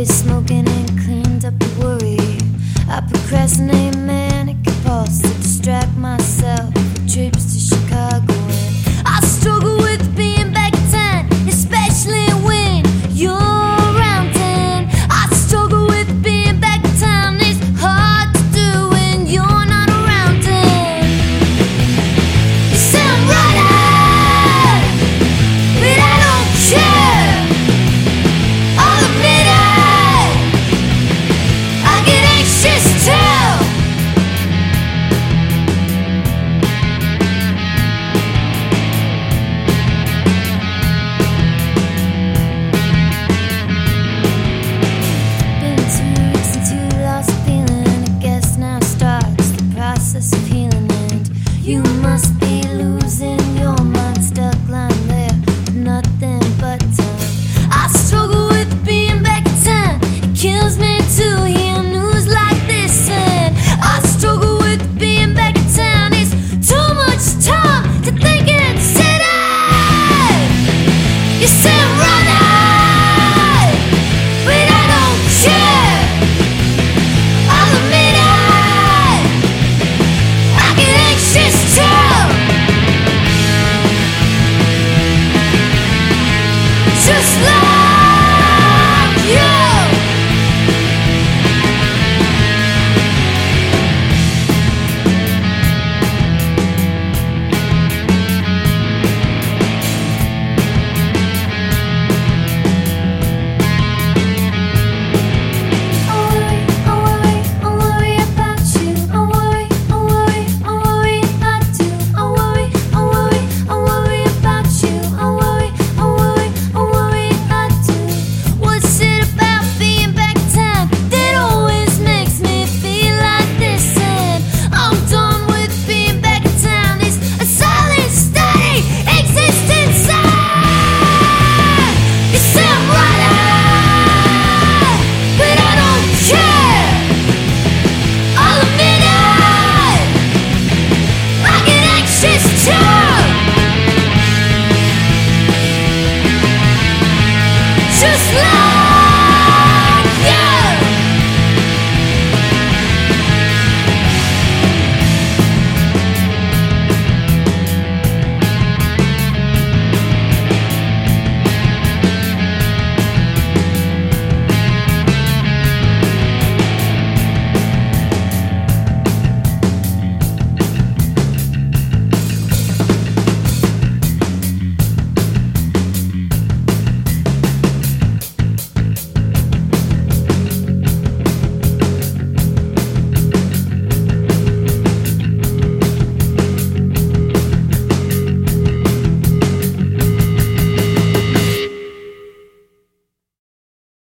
quit smoking and cleaned up the worry. I procrastinate.